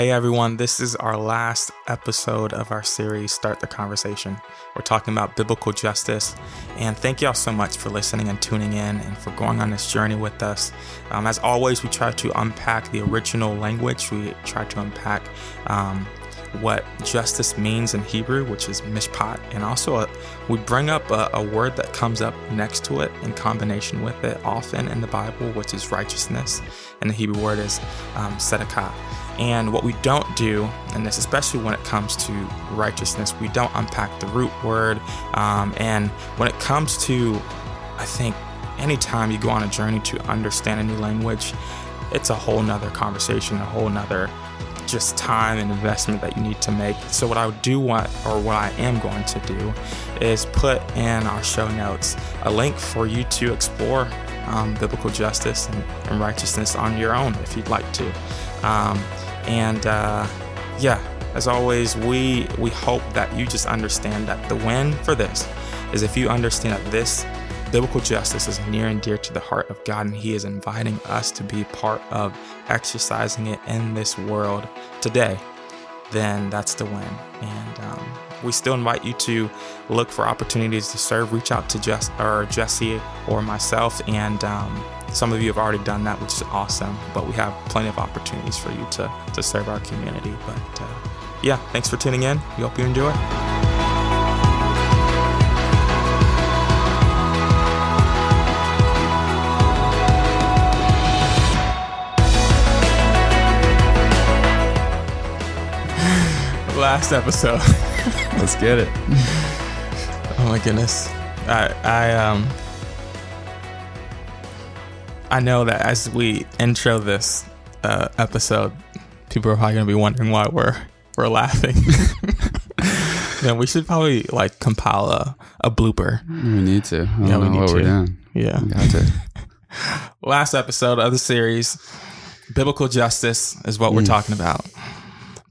Hey everyone, this is our last episode of our series, Start the Conversation. We're talking about biblical justice, and thank y'all so much for listening and tuning in and for going on this journey with us. Um, as always, we try to unpack the original language, we try to unpack um, what justice means in Hebrew, which is mishpat, and also a, we bring up a, a, word that comes up next to it in combination with it often in the Bible, which is righteousness, and the Hebrew word is um, tzedakah. And what we don't do, and this especially when it comes to righteousness, we don't unpack the root word. Um, and when it comes to, I think, anytime you go on a journey to understand a new language, it's a whole nother conversation, a whole nother just time and investment that you need to make. So, what I do want, or what I am going to do, is put in our show notes a link for you to explore um, biblical justice and, and, righteousness on your own if you'd like to. Um, and uh, yeah, as always, we we hope that you just understand that the win for this is if you understand that this biblical justice is near and dear to the heart of God, and He is inviting us to be part of exercising it in this world today, then that's the win. And um, we still invite you to look for opportunities to serve. Reach out to Jess or Jesse or myself, and um, some of you have already done that, which is awesome. But we have plenty of opportunities for you to to serve our community. But uh, yeah, thanks for tuning in. We hope you enjoy. last episode. Let's get it. Oh my goodness. I I um I know that as we intro this uh, episode, people are probably gonna be wondering why we're we're laughing. then we should probably like compile a, a blooper. We need to. yeah, we need to. we're doing. Yeah. We got to. Last episode of the series, biblical justice is what mm. we're talking about.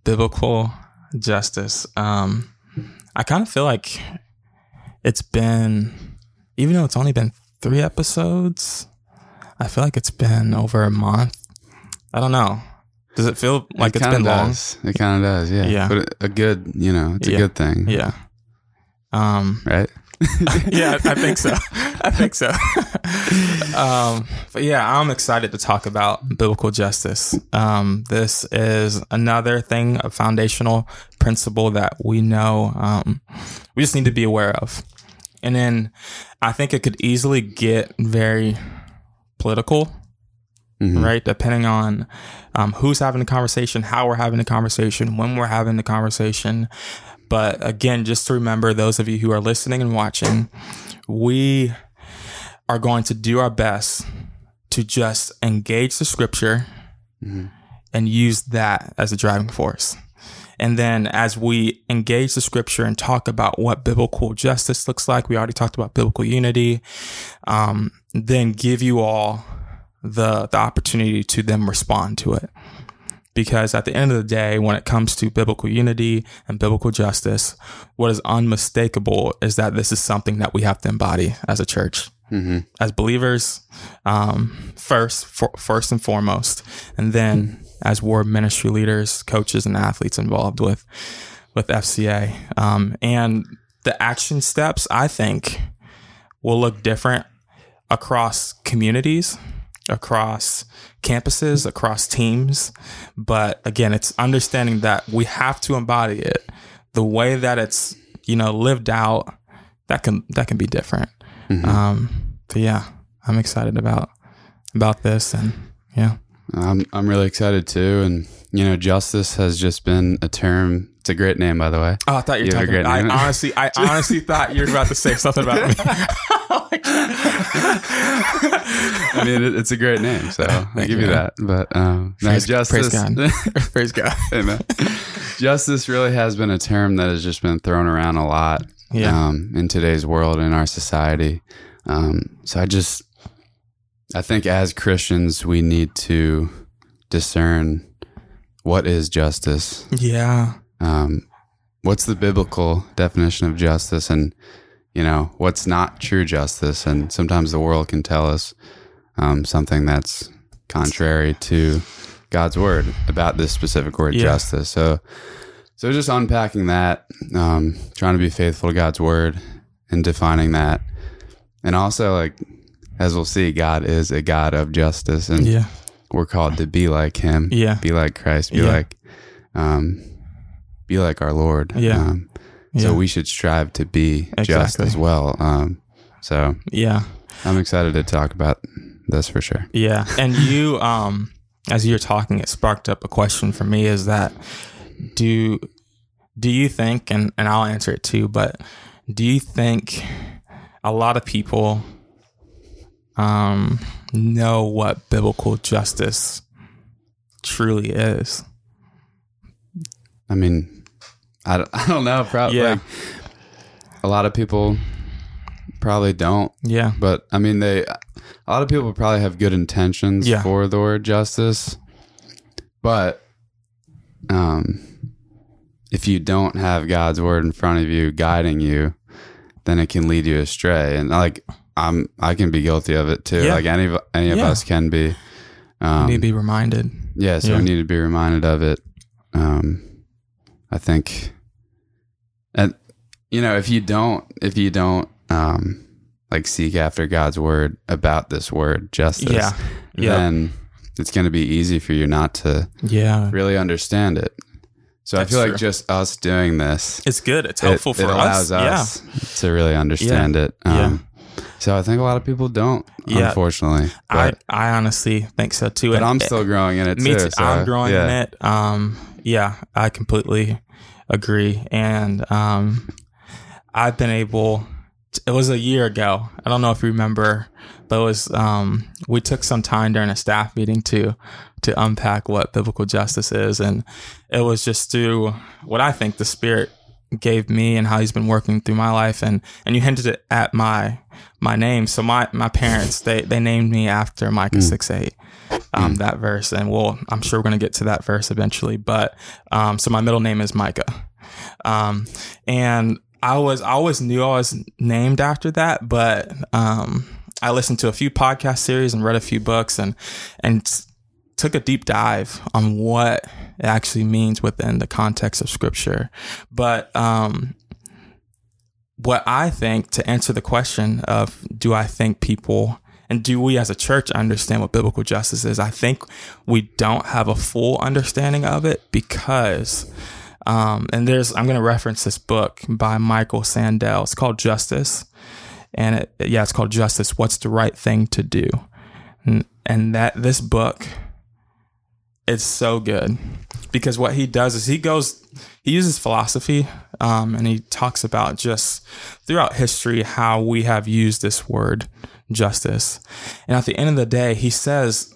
Biblical justice. Um, I kind of feel like it's been, even though it's only been three episodes, I feel like it's been over a month. I don't know. Does it feel like it has been does. long? It kind of does, yeah. Yeah. But a good, you know, it's a good thing. Yeah. Um, right? yeah, I think so. I think so. um, but yeah, I'm excited to talk about biblical justice. Um, this is another thing, a foundational principle that we know um, we just need to be aware of. And then I think it could easily get very political, mm-hmm. right? Depending on um, who's having the conversation, how we're having the conversation, when we're having the conversation. But again, just to remember, those of you who are listening and watching, we are going to do our best to just engage the scripture mm-hmm. and use that as a driving force. And then as we engage the scripture and talk about what biblical justice looks like, we already talked about biblical unity, um, then give you all the, the opportunity to then respond to it because at the end of the day, when it comes to biblical unity and biblical justice, what is unmistakable is that this is something that we have to embody as a church, mm-hmm. as believers, um, first, for, first and foremost, and then mm-hmm. as ward ministry leaders, coaches, and athletes involved with with FCA. Um, and the action steps, I think, will look different across communities across campuses, across teams. But again, it's understanding that we have to embody it. The way that it's, you know, lived out, that can that can be different. Mm-hmm. Um, but yeah, I'm excited about about this and yeah. I'm I'm really excited too. And you know, justice has just been a term it's a great name, by the way. Oh, I thought you were talking. I honestly, I honestly thought you were about to say something about me. I mean, it, it's a great name, so I give you, that. But um, praise, justice, praise God, praise God. Amen. Justice really has been a term that has just been thrown around a lot yeah. um, in today's world in our society. Um, so I just, I think as Christians, we need to discern what is justice. Yeah um, what's the biblical definition of justice and you know what's not true justice and sometimes the world can tell us um, something that's contrary to God's word about this specific word, Yeah. justice. So, so just unpacking that, um, trying to be faithful to God's word and defining that, and also like as we'll see, God is a God of justice, and Yeah. we're called to be like Him, Yeah. be like Christ, be Yeah. like, um, be like our Lord. Yeah. Um, so Yeah. we should strive to be just as well. Um, so Yeah. I'm excited to talk about this for sure. Yeah. And you, um, as you're talking, it sparked up a question for me is that do do you think and, and I'll answer it too, but do you think a lot of people um know what biblical justice truly is? I mean, I don't, I don't know. Probably Yeah. like, a lot of people probably don't, Yeah. but I mean, they a lot of people probably have good intentions Yeah. for the word justice, but um, if you don't have God's word in front of you guiding you, then it can lead you astray. And like I'm, I can be guilty of it too. Yeah. Like any of any of Yeah. us can be. Um, need to be reminded. yeah, so we need to be reminded of it. Um, I think, and you know, if you don't, if you don't, um, like seek after God's word about this word justice, Yeah. Yeah. then it's going to be easy for you not to Yeah. really understand it. So That's I feel like true. just us doing this, It's good. It's helpful it, for allows us. us to really understand it. Yeah. So I think a lot of people don't, Yeah. unfortunately. I, But, I honestly think so too. but And I'm still growing in it Me too. too. so, I'm growing yeah. in it. Um, yeah, I completely agree. And um, I've been able. it was a year ago. I don't know if you remember, but it was um, we took some time during a staff meeting to to unpack what biblical justice is, and it was just through what I think the Spirit gave me and how He's been working through my life, and and you hinted it at my my name. So my my parents they they named me after Micah six eight um, that verse, and we'll I'm sure we're gonna get to that verse eventually. But um, so my middle name is Micah, um, and I was I always knew I was named after that, but um, I listened to a few podcast series and read a few books and and took a deep dive on what it actually means within the context of Scripture. But um, what I think to answer the question of do I think people and do we as a church understand what biblical justice is? I think we don't have a full understanding of it because, um, and there's, I'm going to reference this book by Michael Sandel. It's called Justice. And it, yeah, it's called Justice What's the Right Thing to Do? And, and that this book, it's so good because what he does is he goes, he uses philosophy um, and he talks about just throughout history how we have used this word justice. And at the end of the day, he says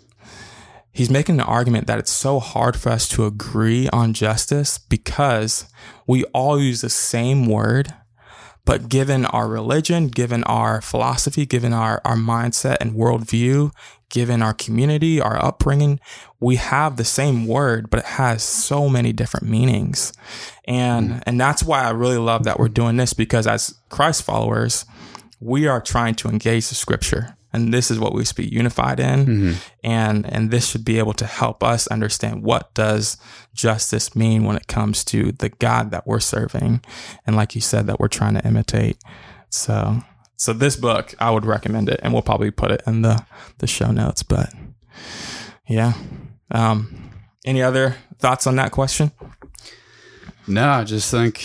he's making an argument that it's so hard for us to agree on justice because we all use the same word. But given our religion, given our philosophy, given our, our mindset and worldview, given our community, our upbringing, we have the same word, but it has so many different meanings. And mm. and that's why I really love that we're doing this because as Christ followers, we are trying to engage the scripture. And this is what we should be unified in. And and this should be able to help us understand what does justice mean when it comes to the God that we're serving. And like you said, that we're trying to imitate. So so this book, I would recommend it, and we'll probably put it in the the show notes. But yeah, um, any other thoughts on that question? No, I just think,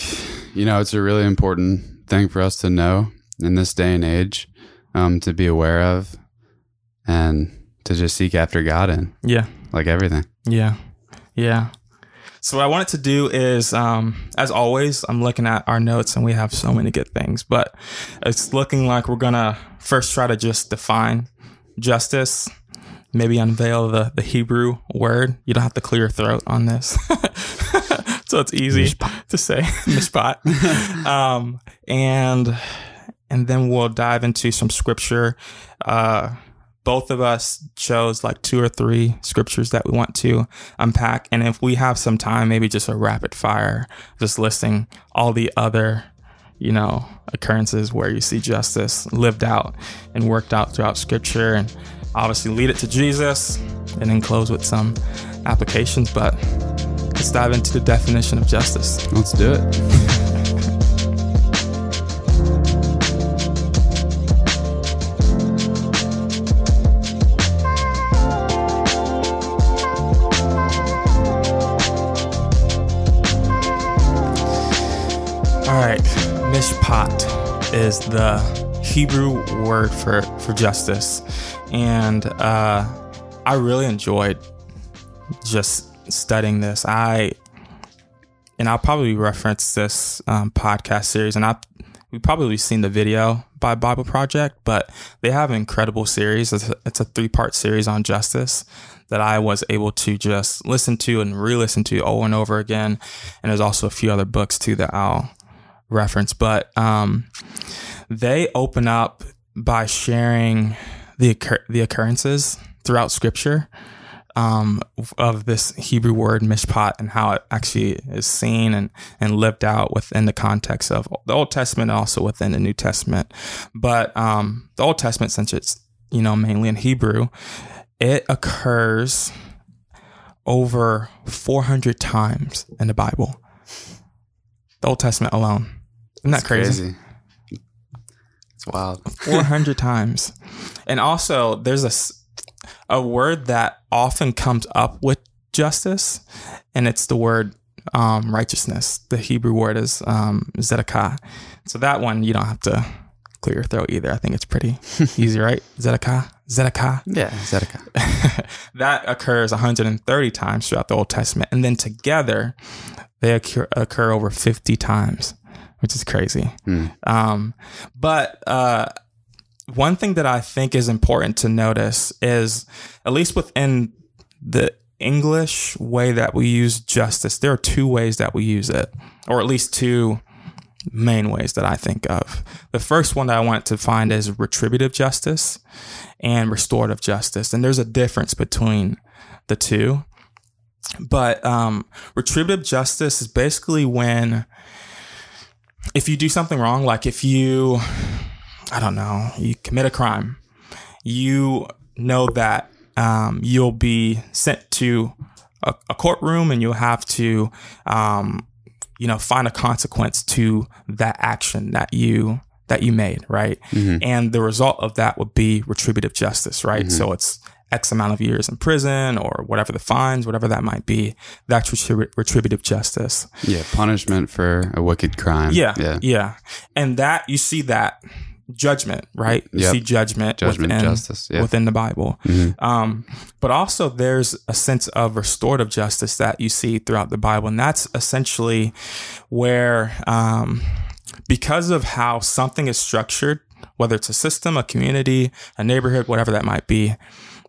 you know, it's a really important thing for us to know in this day and age, um, to be aware of and to just seek after God in, Yeah, like everything. yeah, yeah. So what I wanted to do is, um, as always, I'm looking at our notes, and we have so many good things, but it's looking like we're gonna first try to just define justice. Maybe unveil the, the Hebrew word. You don't have to clear your throat on this. so it's easy to say mishpat. um, and and then we'll dive into some scripture. Uh, both of us chose like two or three scriptures that we want to unpack, and if we have some time, maybe just a rapid fire, just listing all the other, you know, occurrences where you see justice lived out and worked out throughout scripture, and obviously lead it to Jesus, and then close with some applications. But let's dive into the definition of justice. Let's do it. Is the Hebrew word for, for justice. And uh, I really enjoyed just studying this. I and I'll probably reference this um, podcast series, and I we probably seen the video by Bible Project, but they have an incredible series. It's a, it's a three part series on justice that I was able to just listen to and re-listen to over and over again. And there's also a few other books too that I'll reference, but um, they open up by sharing the occur- the occurrences throughout Scripture um, of this Hebrew word mishpat and how it actually is seen and, and lived out within the context of the Old Testament, and also within the New Testament. But um, the Old Testament, since it's you know mainly in Hebrew, it occurs over 400 times in the Bible. The Old Testament alone. Isn't that crazy? crazy? It's wild. 400 times. And also, there's a, a word that often comes up with justice, and it's the word um, righteousness. The Hebrew word is um, zedekah. So that one, you don't have to clear your throat either. I think it's pretty easy, right? Zedekah? Zedekah? Yeah, Zedekah. that occurs 130 times throughout the Old Testament. And then together, they occur, occur over 50 times which is crazy. Mm. Um, but uh, one thing that I think is important to notice is, at least within the English way that we use justice, there are two ways that we use it, or at least two main ways that I think of. The first one that I want to find is retributive justice and restorative justice. And there's a difference between the two. But um, retributive justice is basically when if you do something wrong, like if you, I don't know, you commit a crime, you know that um, you'll be sent to a, a, courtroom and you'll have to, um, you know, find a consequence to that action that you that you made, right? Mm-hmm. And the result of that would be retributive justice, right? Mm-hmm. So it's X amount of years in prison or whatever the fines, whatever that might be. That's retrib- retributive justice. Yeah, punishment for a wicked crime. Yeah, yeah, yeah. And that you see that judgment, right? You yep. see judgment, judgment, within, justice yeah. within the Bible. Mm-hmm. Um, but also there's a sense of restorative justice that you see throughout the Bible, and that's essentially where, um, because of how something is structured, whether it's a system, a community, a neighborhood, whatever that might be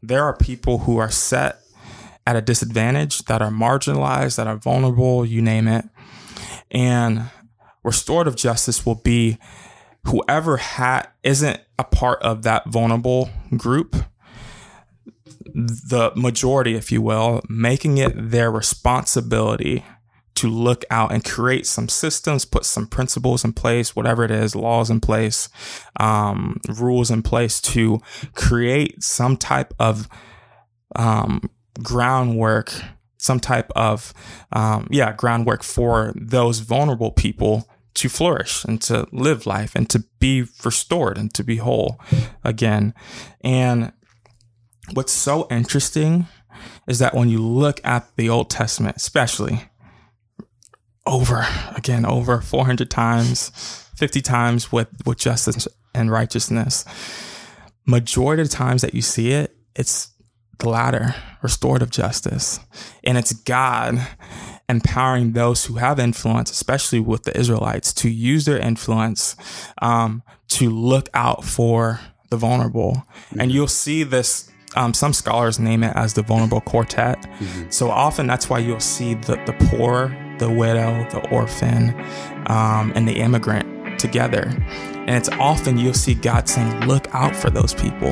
there are people who are set at a disadvantage, that are marginalized, that are vulnerable, you name it. And restorative justice will be whoever ha- isn't a part of that vulnerable group, the majority, if you will, making it their responsibility to look out and create some systems, put some principles in place, whatever it is, laws in place, um, rules in place to create some type of um, groundwork, some type of um, yeah groundwork for those vulnerable people to flourish and to live life and to be restored and to be whole again. And what's so interesting is that when you look at the Old Testament, especially over again over 400 times 50 times with with justice and righteousness majority of the times that you see it it's the latter restorative justice and it's god empowering those who have influence especially with the israelites to use their influence um, to look out for the vulnerable mm-hmm. and you'll see this um, some scholars name it as the vulnerable quartet. Mm-hmm. So often that's why you'll see the, the poor, the widow, the orphan, um, and the immigrant together. And it's often you'll see God saying, Look out for those people.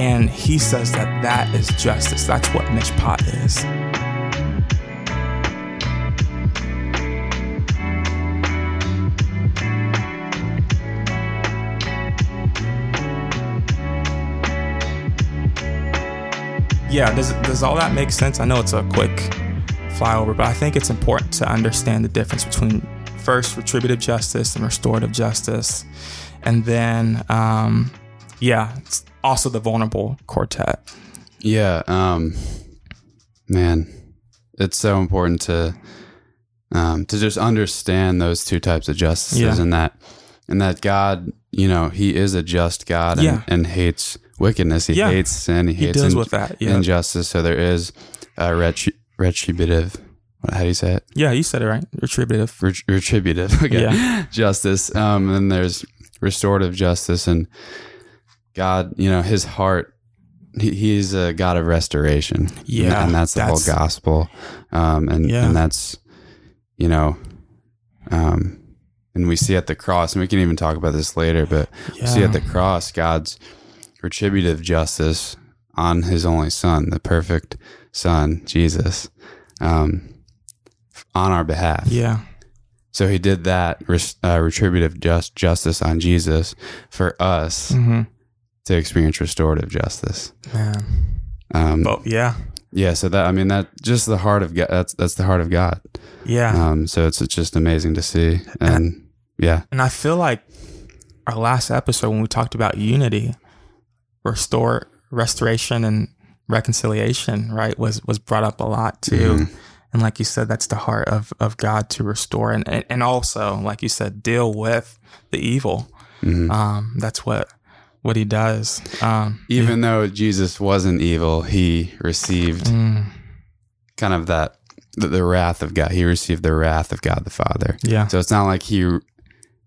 And he says that that is justice. That's what mishpat is. yeah, does does all that make sense? I know it's a quick flyover, but I think it's important to understand the difference between first retributive justice and restorative justice, and then um, yeah, it's also the vulnerable quartet. Yeah, um, man, it's so important to um, to just understand those two types of justices Yeah. and that and that God, you know, He is a just God and, Yeah. and hates wickedness. He Yeah. hates sin. He, He hates deals in- with that. Injustice. So there is a retri- retributive. How do you say it? yeah, you said it right. Retributive. Ret- retributive. Okay. Yeah. Justice. Um, and then there's restorative justice and God, you know, his heart, he, he's a God of restoration. Yeah, And that's the that's- whole gospel. Um, and, Yeah. and that's, you know, um, and we see at the cross, and we can even talk about this later, but we see at the cross God's retributive justice on his only son, the perfect son, Jesus, um, on our behalf. Yeah, So he did that uh, retributive just justice on Jesus for us hmm to experience restorative justice. man. Um, But yeah, yeah, so that I mean that just the heart of God. That's that's the heart of God. yeah. Um, so it's it's just amazing to see, and yeah, And I feel like our last episode when we talked about unity, restore, restoration, and reconciliation, right, was was brought up a lot too. Mhm. And like you said, that's the heart of of God to restore, and and, and also, like you said, deal with the evil. Mhm. Um, that's what what He does. Um, even though Jesus wasn't evil, he received mm, kind of that the, the wrath of God. He received the wrath of God the Father. yeah, So it's not like he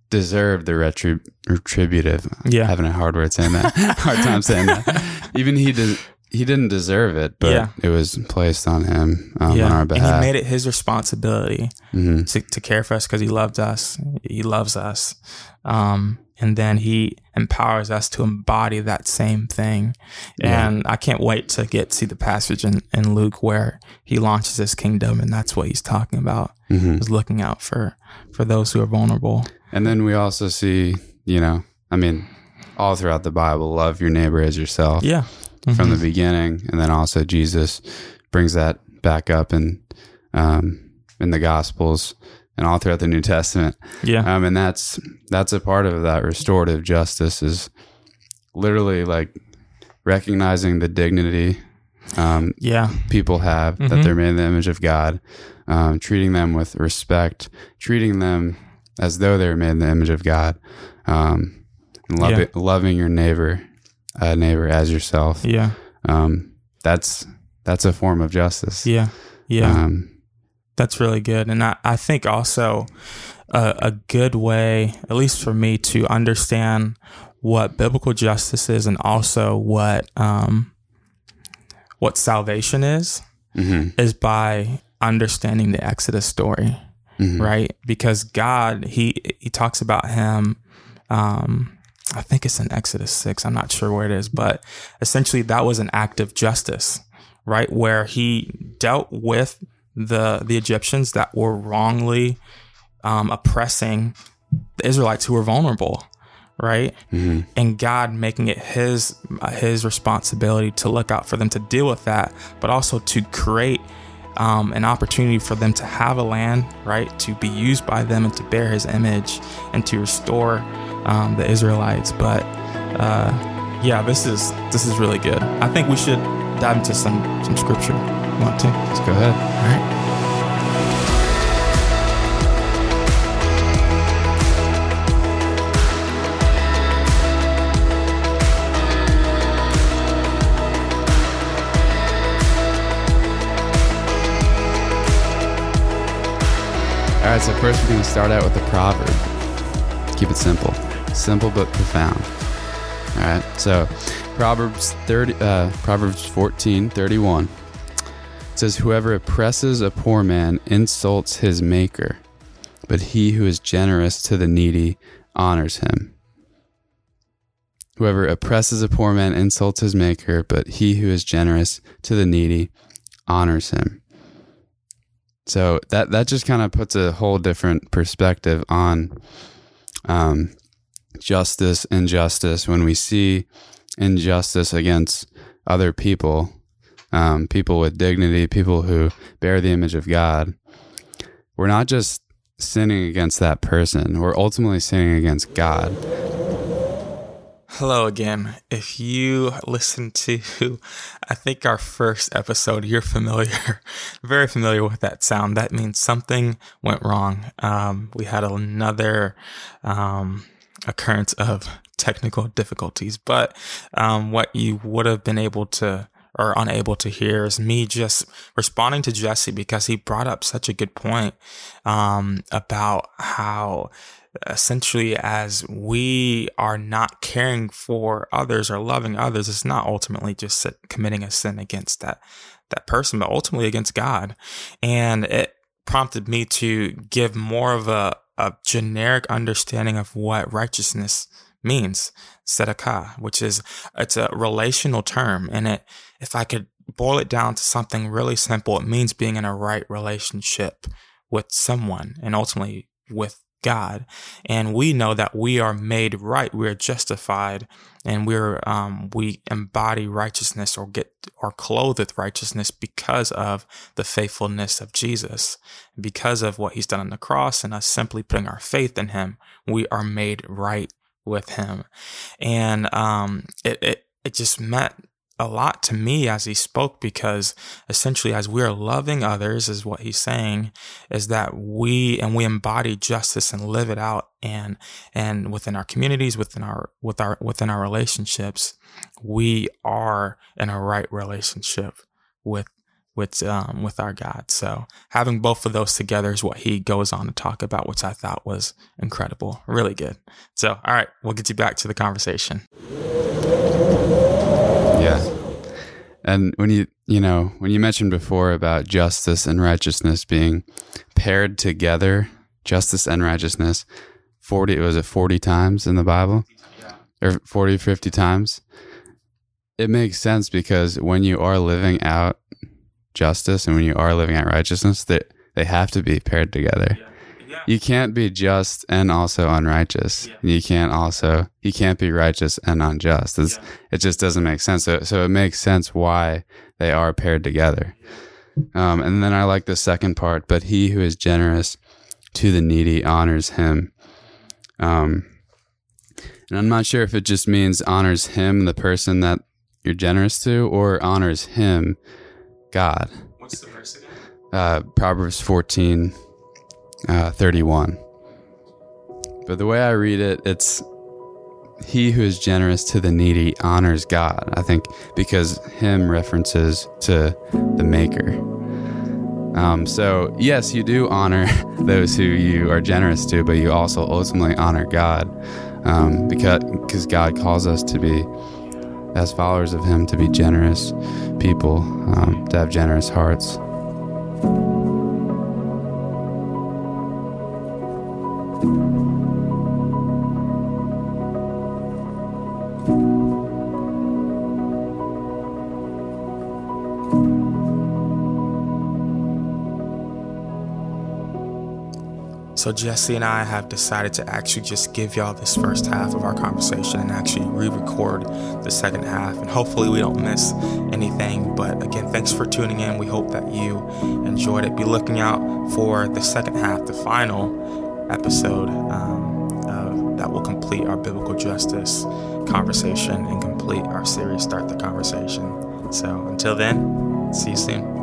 deserved the retrib- retributive. yeah, having a hard word saying that. hard time saying that. Even he did. He didn't deserve it, but Yeah. it was placed on him um, yeah. on our behalf. and He made it His responsibility Mhm. to, to care for us because he loved us. He loves us. Um, and then he empowers us to embody that same thing. Yeah. And I can't wait to get to see the passage in, in Luke where he launches his kingdom. And that's what he's talking about Mhm. is looking out for, for those who are vulnerable. And then we also see, you know, I mean, all throughout the Bible, love your neighbor as yourself Yeah. From Mhm. the beginning, and then also Jesus brings that back up in um, in the Gospels and all throughout the New Testament. yeah. Um, and that's that's a part of that restorative justice is literally like recognizing the dignity um, Yeah. people have that Mhm. they're made in the image of God, um, treating them with respect, treating them as though they're made in the image of God, um, and love Yeah. loving your neighbor, uh, neighbor as yourself. Yeah. Um, that's that's a form of justice. Yeah. Yeah. Um, That's really good. And I, I think also a, a good way, at least for me, to understand what biblical justice is and also what um, what salvation is mhm, is by understanding the Exodus story, mhm. right? Because God, he he talks about him. Um, I think it's in Exodus six. I'm not sure where it is, but essentially that was an act of justice, right? Where he dealt with the the Egyptians that were wrongly um, oppressing the Israelites who were vulnerable, right? Mhm. and God making it his uh, his responsibility to look out for them to deal with that, but also to create um, an opportunity for them to have a land, right, to be used by them and to bear His image and to restore um, the Israelites. But uh, yeah, this is this is really good. I think we should dive into some some scripture. You Want to? Let's go ahead. All right. Right, so first we're going to start out with a proverb. Keep it simple, simple but profound. All right, so Proverbs thirty, uh, Proverbs fourteen thirty one says, "Whoever oppresses a poor man insults his maker, but he who is generous to the needy honors him." Whoever oppresses a poor man insults his maker, but he who is generous to the needy honors him. So that that just kind of puts a whole different perspective on um, justice and justice when we see injustice against other people. um, people with dignity, people who bear the image of God, we're not just sinning against that person, we're ultimately sinning against God. Hello again. If you listen to, I think, our first episode, you're familiar, very familiar with that sound. That means something went wrong. Um, we had another um, occurrence of technical difficulties, but um, what you would have been able to or unable to hear is me just responding to Jesse because he brought up such a good point um, about how essentially as we are not caring for others or loving others it's not ultimately just committing a sin against that that person but ultimately against god. And it prompted me to give more of a, a generic understanding of what righteousness means tzedakah which is it's a relational term and it if i could boil it down to something really simple it means being in a right relationship with someone and ultimately with God. And we know that we are made right. We are justified and we're, um, we embody righteousness or get, or clothed with righteousness because of the faithfulness of Jesus. Because of what he's done on the cross and us simply putting our faith in him, we are made right with him. And, um, it, it, it just meant a lot to me as he spoke because essentially as we are loving others is what he's saying is that we and we embody justice and live it out and and within our communities within our with our within our relationships we are in a right relationship with with um with our God so having both of those together is what he goes on to talk about which I thought was incredible really good so all right we'll get you back to the conversation yeah. And when you, you know, when you mentioned before about justice and righteousness being paired together, justice and righteousness, 40, was it 40 times in the Bible? Or 40, 50 times? It makes sense because when you are living out justice and when you are living out righteousness, they, they have to be paired together. Yeah you can't be just and also unrighteous. Yeah. You can't also you can't be righteous and unjust. Yeah. It just doesn't make sense. So, so it makes sense why they are paired together. Um, and then I like the second part. But he who is generous to the needy honors him. Um, and I'm not sure if it just means honors him, the person that you're generous to, or honors him, God. What's the verse again? Uh, Proverbs 14, uh, 31. But the way I read it, it's he who is generous to the needy honors God. I think because him references to the maker. Um, so, yes, you do honor those who you are generous to, but you also ultimately honor God um, because cause God calls us to be, as followers of Him, to be generous people, um, to have generous hearts. So, Jesse and I have decided to actually just give y'all this first half of our conversation and actually re record the second half. And hopefully, we don't miss anything. But again, thanks for tuning in. We hope that you enjoyed it. Be looking out for the second half, the final episode um, uh, that will complete our biblical justice conversation and complete our series, Start the Conversation. So, until then, see you soon.